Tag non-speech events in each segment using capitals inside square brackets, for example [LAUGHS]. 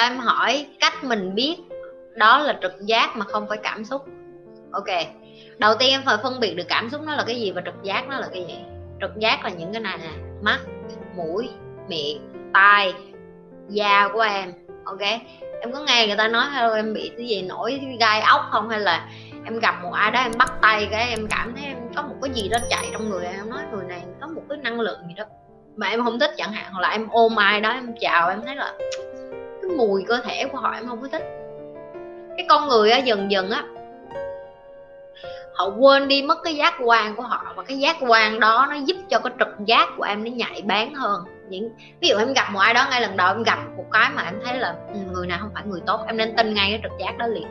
cho em hỏi cách mình biết đó là trực giác mà không phải cảm xúc. Ok đầu tiên em phải phân biệt được cảm xúc nó là cái gì và trực giác nó là cái gì. Trực giác là những cái này nè mắt mũi miệng tai da của em ok? Em có nghe người ta nói hello em bị cái gì nổi gai ốc không? Hay là em gặp một ai đó em bắt tay cái em cảm thấy em có một cái gì đó chạy trong người em, nói người này có một cái năng lượng gì đó mà em không thích chẳng hạn. Hoặc là em ôm ai đó em chào em thấy là mùi cơ thể của họ em không có thích. Cái con người á, dần dần á, họ quên đi mất cái giác quan của họ và cái giác quan đó nó giúp cho cái trực giác của em nó nhạy bén hơn. Những, ví dụ em gặp một ai đó ngay lần đầu em gặp một cái mà em thấy là ừ, người nào không phải người tốt, em nên tin ngay cái trực giác đó liền.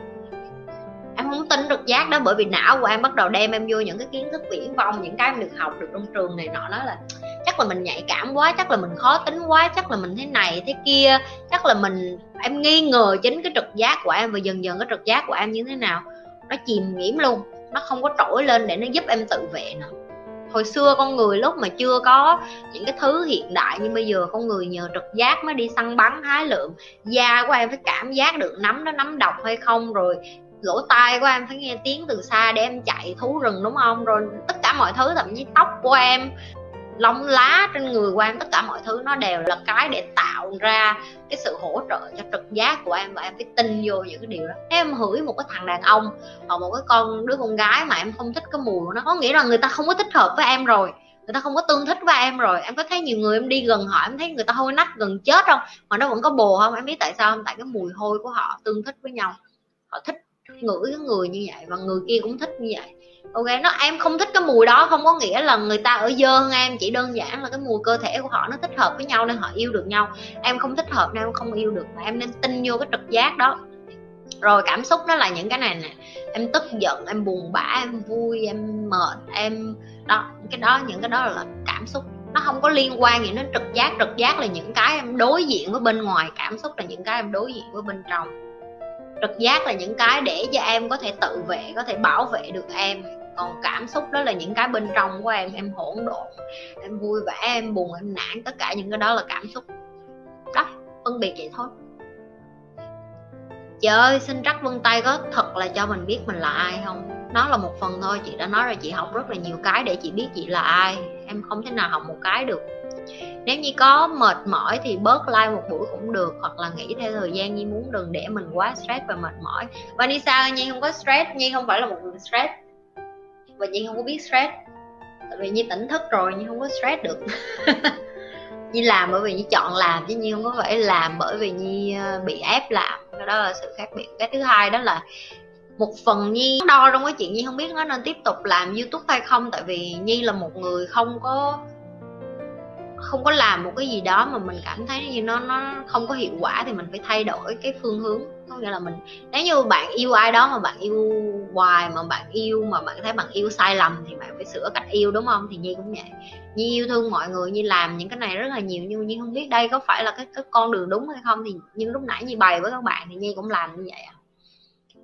Em không tin trực giác đó bởi vì não của em bắt đầu đem em vô những cái kiến thức viễn vông, những cái em được học được trong trường này nọ đó là chắc là mình nhạy cảm quá, chắc là mình khó tính quá, chắc là mình thế này thế kia, chắc là mình, em nghi ngờ chính cái trực giác của em và dần dần cái trực giác của em như thế nào. Nó chìm nghiễm luôn, nó không có trỗi lên để nó giúp em tự vệ nữa. Hồi xưa con người lúc mà chưa có những cái thứ hiện đại như bây giờ, con người nhờ trực giác mới đi săn bắn hái lượm, da của em phải cảm giác được nắm nó nắm độc hay không, rồi lỗ tai của em phải nghe tiếng từ xa để em chạy thú rừng, đúng không? Rồi tất cả mọi thứ, thậm chí tóc của em lông lá trên người của em, tất cả mọi thứ nó đều là cái để tạo ra cái sự hỗ trợ cho trực giác của em và em phải tin vô những cái điều đó. Nếu em hửi một cái thằng đàn ông hoặc một cái con đứa con gái mà em không thích cái mùi của nó, có nghĩa là người ta không có thích hợp với em rồi, người ta không có tương thích với em rồi. Em có thấy nhiều người em đi gần họ, em thấy người ta hôi nách gần chết không? Mà nó vẫn có bồ không? Em biết tại sao không? Tại cái mùi hôi của họ tương thích với nhau. Họ thích ngửi cái người như vậy và người kia cũng thích như vậy. Ok, nó, em không thích cái mùi đó, không có nghĩa là người ta ở dơ hơn em, chỉ đơn giản là cái mùi cơ thể của họ nó thích hợp với nhau nên họ yêu được nhau. Em không thích hợp nên em không yêu được mà em nên tin vô cái trực giác đó. Rồi, cảm xúc nó là những cái này nè. Em tức giận, em buồn bã, em vui, em mệt, em đó, cái đó, những cái đó là cảm xúc. Nó không có liên quan gì đến trực giác trực giác là những cái em đối diện với bên ngoài, cảm xúc là những cái em đối diện với bên trong trực giác là những cái để cho em có thể tự vệ, có thể bảo vệ được em. Còn cảm xúc đó là những cái bên trong của em em hỗn độn, em vui vẻ, em buồn, em nản, tất cả những cái đó là cảm xúc. Đó, phân biệt vậy thôi. Trời ơi, xin trắc vân tay có thật là cho mình biết mình là ai không? Nó là một phần thôi, chị đã nói rồi, chị học rất là nhiều cái để chị biết chị là ai. Em không thể nào học một cái được. Nếu như có mệt mỏi thì bớt like một buổi cũng được, hoặc là nghỉ theo thời gian như muốn, đừng để mình quá stress và mệt mỏi. Và đi sao nhi không có stress. Nhi không phải là một người stress. Và nhi không có biết stress. Tại vì nhi tỉnh thức rồi, nhi không có stress được. [LAUGHS] Nhi làm bởi vì nhi chọn làm, chứ nhi không có phải làm bởi vì nhi ờ, bị ép làm. Cái đó là sự khác biệt. Cái thứ hai đó là một phần nhi đo trong cái chuyện nhi không biết nó nên tiếp tục làm youtube hay không tại vì nhi là một người không có không có làm một cái gì đó mà mình cảm thấy như nó nó không có hiệu quả thì mình phải thay đổi cái phương hướng. Có nghĩa là mình nếu như bạn yêu ai đó mà bạn yêu hoài mà bạn yêu mà bạn thấy bạn yêu sai lầm thì bạn phải sửa cách yêu đúng không? Thì nhi cũng vậy. Nhi yêu thương mọi người như làm những cái này rất là nhiều nhưng nhi không biết đây có phải là cái, cái con đường đúng hay không. Thì nhưng lúc nãy nhi bày với các bạn thì nhi cũng làm như vậy à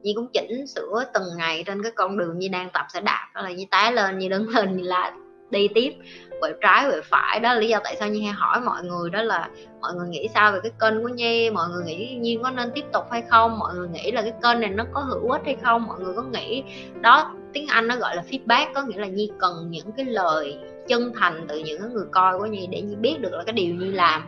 Nhi cũng chỉnh sửa từng ngày trên cái con đường Nhi đang tập sẽ đạp đó là Nhi tái lên, Nhi đứng lên, Nhi là đi tiếp, quẹo trái, quẹo phải. Đó là lý do tại sao Nhi hay hỏi mọi người, đó là mọi người nghĩ sao về cái kênh của Nhi, mọi người nghĩ Nhi có nên tiếp tục hay không, mọi người nghĩ là cái kênh này nó có hữu ích hay không, mọi người có nghĩ đó, tiếng Anh nó gọi là feedback, có nghĩa là Nhi cần những cái lời chân thành từ những người coi của Nhi để Nhi biết được là cái điều Nhi làm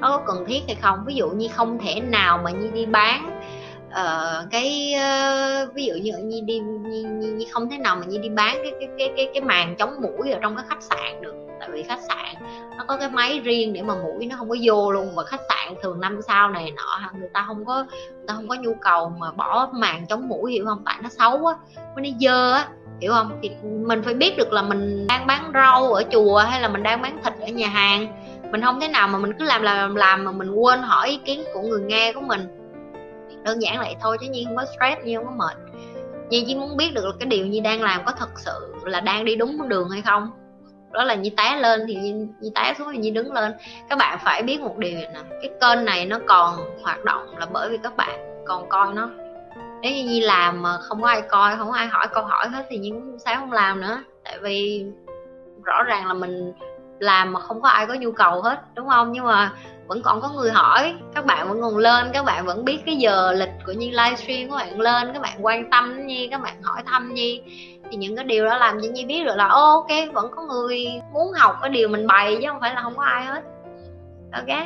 nó có cần thiết hay không. Ví dụ như không thể nào mà Nhi đi bán uh, cái uh, ví dụ như như đi như, như, như không thế nào mà như đi bán cái cái cái cái cái màn chống mũi ở trong cái khách sạn được. Tại vì khách sạn nó có cái máy riêng để mà mũi nó không có vô luôn. Và khách sạn thường năm sao này nọ người ta không có người ta không có nhu cầu mà bỏ màn chống mũi hiểu không? Tại nó xấu á nó dơ á hiểu không? Thì mình phải biết được là mình đang bán rau ở chùa hay là mình đang bán thịt ở nhà hàng. Mình không thế nào mà mình cứ làm làm làm mà mình quên hỏi ý kiến của người nghe của mình đơn giản vậy thôi chứ nhiên không có stress nhiên không có mệt. Nhi chỉ muốn biết được là cái điều nhi đang làm có thật sự là đang đi đúng đường hay không. Đó là nhi té lên thì nhi, nhi té xuống thì nhi đứng lên. Các bạn phải biết một điều này nè cái kênh này nó còn hoạt động là bởi vì các bạn còn coi nó. Nếu như nhi làm mà không có ai coi không có ai hỏi câu hỏi hết thì nhi cũng sao không làm nữa. Tại vì rõ ràng là mình làm mà không có ai có nhu cầu hết, đúng không? Nhưng mà vẫn còn có người hỏi, các bạn vẫn còn lên, các bạn vẫn biết cái giờ lịch của nhi livestream, các bạn lên, các bạn quan tâm đến nhi, các bạn hỏi thăm nhi. Thì những cái điều đó làm cho nhi biết được là, ô, ok, vẫn có người muốn học cái điều mình bày chứ không phải là không có ai hết. Ok.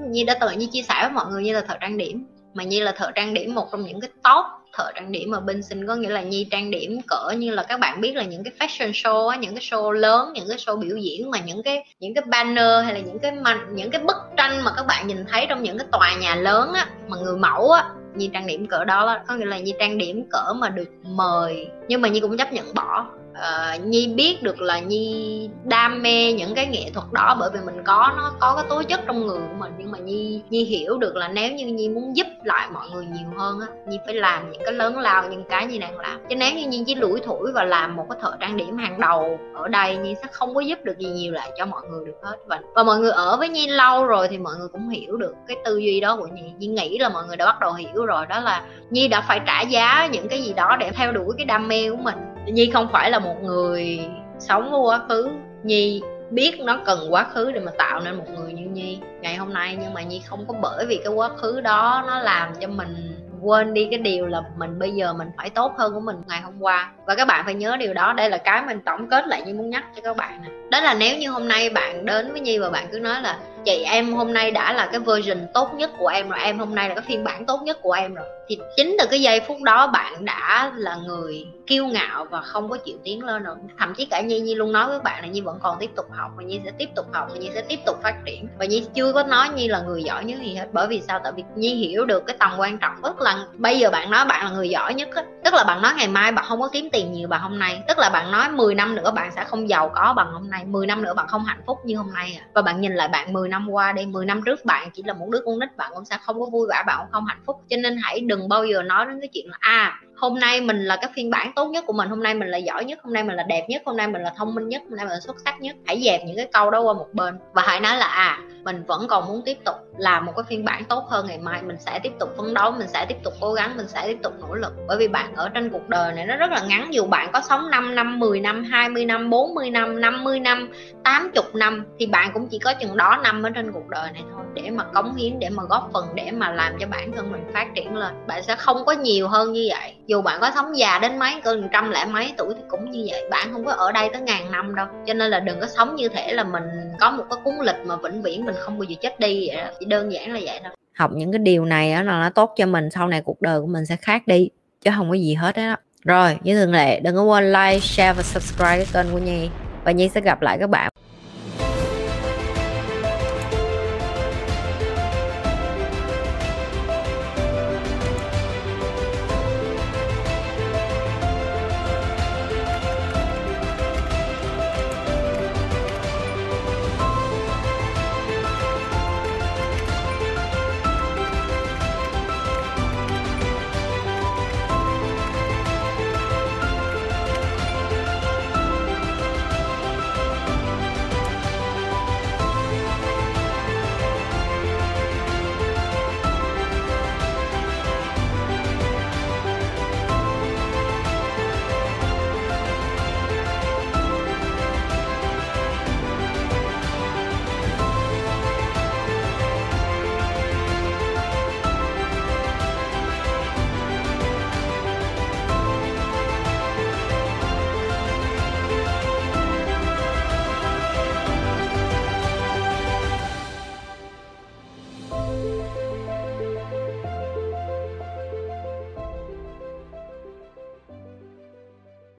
Nhi đã từng như chia sẻ với mọi người như là thợ trang điểm, mà như là thợ trang điểm một trong những cái top thợ trang điểm ở bên sinh có nghĩa là nhi trang điểm cỡ như là các bạn biết là những cái fashion show á, những cái show lớn, những cái show biểu diễn mà những cái những cái banner hay là những cái những cái bức tranh mà các bạn nhìn thấy trong những cái tòa nhà lớn á, mà người mẫu á, nhi trang điểm cỡ đó là, có nghĩa là nhi trang điểm cỡ mà được mời. Nhưng mà nhi cũng chấp nhận bỏ uh, nhi biết được là nhi đam mê những cái nghệ thuật đó bởi vì mình có nó có cái tố chất trong người của mình. Nhưng mà nhi nhi hiểu được là nếu như nhi muốn giúp lại mọi người nhiều hơn á nhi phải làm những cái lớn lao những cái nhi đang làm. Chứ nếu như nhi chỉ lủi thủi và làm một cái thợ trang điểm hàng đầu ở đây nhi sẽ không có giúp được gì nhiều lại cho mọi người được hết. Và và mọi người ở với nhi lâu rồi thì mọi người cũng hiểu được cái tư duy đó của nhi. Nhi nghĩ là mọi người đã bắt đầu hiểu rồi đó là nhi đã phải trả giá những cái gì đó để theo đuổi cái đam mê của mình nhi không phải là một người sống với quá khứ. Nhi biết nó cần quá khứ để mà tạo nên một người như nhi ngày hôm nay, nhưng mà nhi không có bởi vì cái quá khứ đó nó làm cho mình quên đi cái điều là mình bây giờ mình phải tốt hơn của mình ngày hôm qua. Và các bạn phải nhớ điều đó. Đây là cái mình tổng kết lại như muốn nhắc cho các bạn nè. Đó là nếu như hôm nay bạn đến với nhi và bạn cứ nói là chị em hôm nay đã là cái version tốt nhất của em rồi, em hôm nay là cái phiên bản tốt nhất của em rồi. Thì chính từ cái giây phút đó bạn đã là người kiêu ngạo và không có chịu tiến lên rồi thậm chí cả nhi nhi luôn nói với bạn là nhi vẫn còn tiếp tục học và nhi sẽ tiếp tục học và nhi sẽ tiếp tục phát triển. Và nhi chưa có nói nhi là người giỏi nhất gì hết, bởi vì sao? Tại vì nhi hiểu được cái tầm quan trọng. Tức là bây giờ bạn nói bạn là người giỏi nhất hết tức là bạn nói ngày mai bạn không có kiếm tiền nhiều bằng hôm nay. Tức là bạn nói 10 năm nữa bạn sẽ không giàu có bằng hôm nay 10 năm nữa bạn không hạnh phúc như hôm nay à. và bạn nhìn lại bạn 10 năm qua đi 10 năm trước bạn chỉ là một đứa con nít, bạn cũng sẽ không có vui vẻ, bạn cũng không hạnh phúc. Cho nên hãy đừng bao giờ nói đến cái chuyện là à hôm nay mình là cái phiên bản tốt nhất của mình, hôm nay mình là giỏi nhất, hôm nay mình là đẹp nhất, hôm nay mình là thông minh nhất, hôm nay mình là xuất sắc nhất. Hãy dẹp những cái câu đó qua một bên và hãy nói là à mình vẫn còn muốn tiếp tục làm một cái phiên bản tốt hơn, ngày mai mình sẽ tiếp tục phấn đấu, mình sẽ tiếp tục cố gắng, mình sẽ tiếp tục nỗ lực. Bởi vì bạn ở trên cuộc đời này nó rất là ngắn, dù bạn có sống 5 năm 10 năm 20 năm 40 năm 50 năm 80 năm thì bạn cũng chỉ có chừng đó năm ở trên cuộc đời này thôi. Để mà cống hiến, để mà góp phần, để mà làm cho bản thân mình phát triển lên, bạn sẽ không có nhiều hơn như vậy dù bạn có sống già đến mấy, cỡ trăm lẻ mấy tuổi thì cũng như vậy. Bạn không có ở đây tới ngàn năm đâu. Cho nên là đừng có sống như thể là mình có một cái cuốn lịch mà vĩnh viễn mình không bao giờ chết đi vậy đó. chỉ đơn giản là vậy thôi. Học những cái điều này á, là nó tốt cho mình, sau này cuộc đời của mình sẽ khác đi, chứ không có gì hết đó rồi, như thường lệ, đừng có quên like, share và subscribe cái kênh của nhi. Và nhi sẽ gặp lại các bạn.